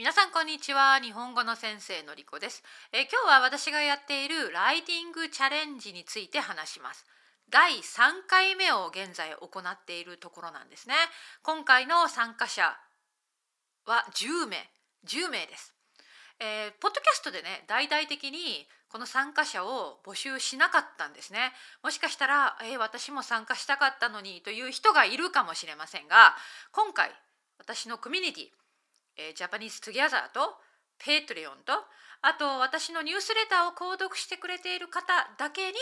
皆さんこんにちは。日本語の先生のりこです、え、今日は私がやっているライティングチャレンジについて話します。第3回目を現在行っているところなんですね。今回の参加者は10名。10名です。えー、ポッドキャストでね大々的にこの参加者を募集しなかったんですね。もしかしたら、えー、私も参加したかったのにという人がいるかもしれませんが今回私のコミュニティえー、 Japanese Together と Patreon とあと私のニュースレターを購読してくれている方だけに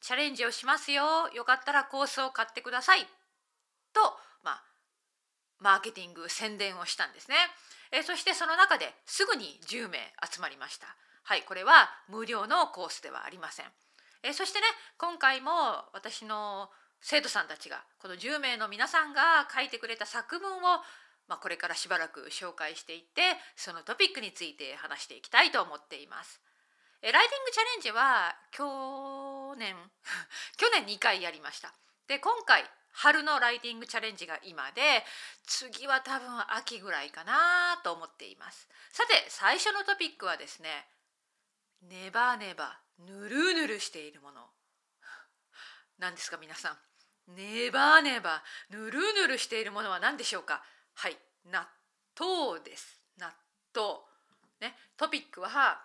チャレンジをしますよ。よかったらコースを買ってください。と、まあ、マーケティング宣伝をしたんですね、えー、そしてその中ですぐに10名集まりました。はいこれは無料のコースではありません、えー、そしてね今回も私の生徒さんたちがこの10名の皆さんが書いてくれた作文をまあ、これからしばらく紹介していってそのトピックについて話していきたいと思っています。えライティングチャレンジは去年 去年2回やりました。で今回春のライティングチャレンジが今で次は多分秋ぐらいかなと思っています。さて最初のトピックはですねネバネバぬるぬるしているもの何ですか皆さんネバネバぬるぬるしているものは何でしょうか？はい納豆です。納豆。ね。トピックは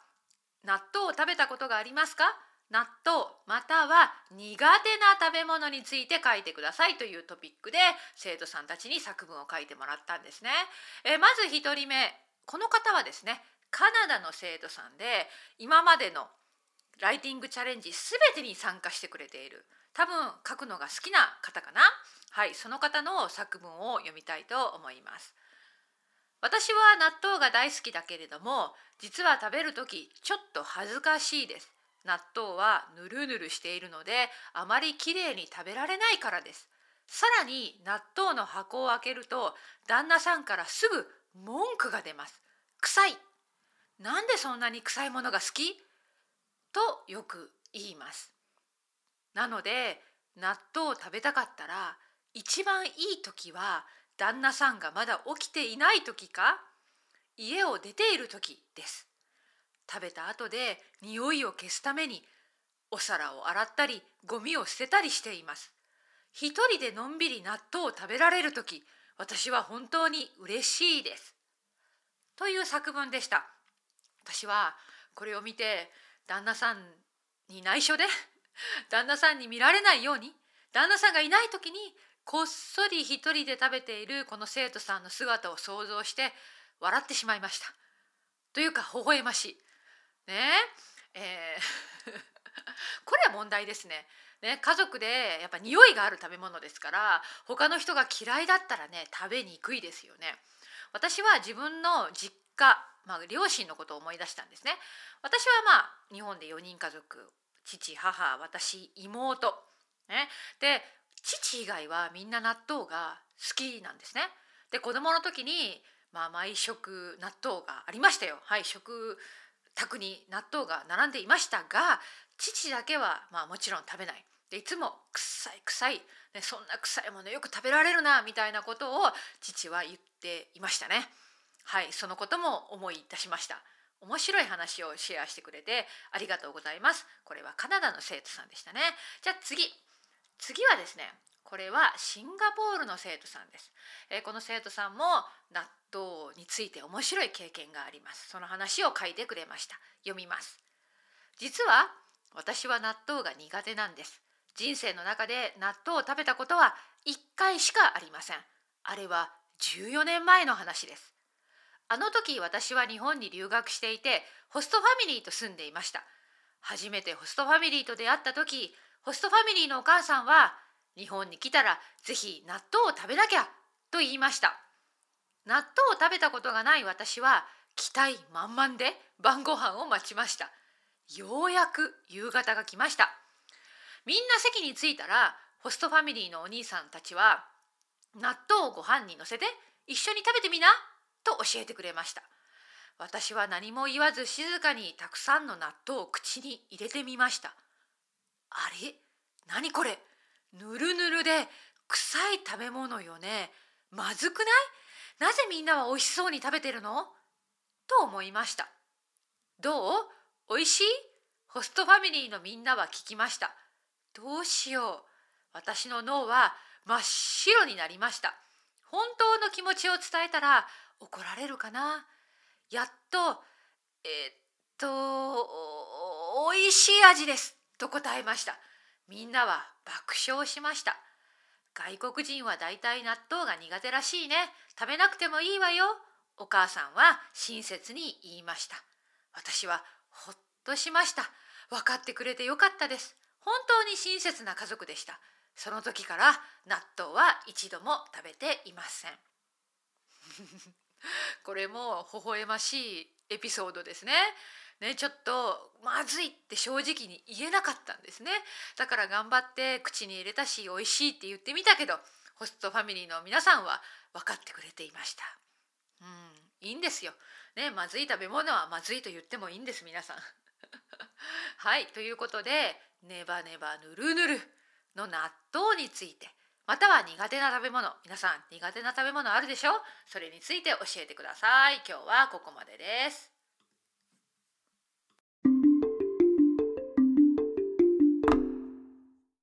納豆を食べたことがありますか？納豆または苦手な食べ物について書いてくださいというトピックで生徒さんたちに作文を書いてもらったんですね。えまず1人目この方はですねカナダの生徒さんで今までのライティングチャレンジ全てに参加してくれている。多分書くのが好きな方かな？はいその方の作文を読みたいと思います。私は納豆が大好きだけれども実は食べる時ちょっと恥ずかしいです。納豆はぬるぬるしているのであまりきれいに食べられないからです。さらに納豆の箱を開けると旦那さんからすぐ文句が出ます。臭い。なんでそんなに臭いものが好き？とよく言います。なので納豆を食べたかったら一番いい時は旦那さんがまだ起きていない時か？家を出ている時です。食べた後で匂いを消すためにお皿を洗ったりゴミを捨てたりしています。一人でのんびり納豆を食べられる時私は本当に嬉しいです。という作文でした。私はこれを見て旦那さんに内緒で 旦那さんに見られないように旦那さんがいない時にこっそり一人で食べているこの生徒さんの姿を想像して笑ってしまいました。というか微笑ましい。ね？えー これは問題ですね。ね？家族でやっぱ匂いがある食べ物ですから他の人が嫌いだったらね食べにくいですよね。私は自分の実家、まあ、両親のことを思い出したんですね。私はまあ日本で4人家族父母私妹。ね、で父以外はみんな納豆が好きなんですね。で子供の時に、まあ、毎食納豆がありましたよ。はい食卓に納豆が並んでいましたが父だけは、まあ、もちろん食べない。でいつも「臭い臭い、ね、そんな臭いものよく食べられるな」みたいなことを父は言っていましたね。はいそのことも思い出しました。面白い話をシェアしてくれてありがとうございます。これはカナダの生徒さんでしたね。じゃあ次次はですねこれはシンガポールの生徒さんです、えー、この生徒さんも納豆について面白い経験があります。その話を書いてくれました。読みます。実は私は納豆が苦手なんです。人生の中で納豆を食べたことは1回しかありません。あれは14年前の話です。あの時私は日本に留学していてホストファミリーと住んでいました。初めてホストファミリーと出会った時ホストファミリーのお母さんは日本に来たらぜひ納豆を食べなきゃと言いました。納豆を食べたことがない私は期待満々で晩ご飯を待ちました。ようやく夕方が来ました。みんな席に着いたらホストファミリーのお兄さんたちは納豆をご飯にのせて一緒に食べてみなと教えてくれました。私は何も言わず静かにたくさんの納豆を口に入れてみました。あれ？何これ？ぬるぬるで臭い食べ物よね。まずくない？なぜみんなは美味しそうに食べてるの？と思いました。どう？おいしい？ホストファミリーのみんなは聞きました。どうしよう。私の脳は真っ白になりました。本当の気持ちを伝えたら怒られるかな？やっとえ、っとおいしい味です。と答えました。みんなは爆笑しました。外国人はだいたい納豆が苦手らしいね。食べなくてもいいわよ。お母さんは親切に言いました。私はほっとしました。分かってくれてよかったです。本当に親切な家族でした。その時から納豆は一度も食べていません。これも微笑ましいエピソードですね。ね、ちょっとまずいって正直に言えなかったんですね。だから頑張って口に入れたし美味しいって言ってみたけどホストファミリーの皆さんは分かってくれていました。うんいいんですよ。ねまずい食べ物はまずいと言ってもいいんです皆さん。はいということでネバネバぬるぬるの納豆についてまたは苦手な食べ物。皆さん苦手な食べ物あるでしょ？それについて教えてください。今日はここまでです。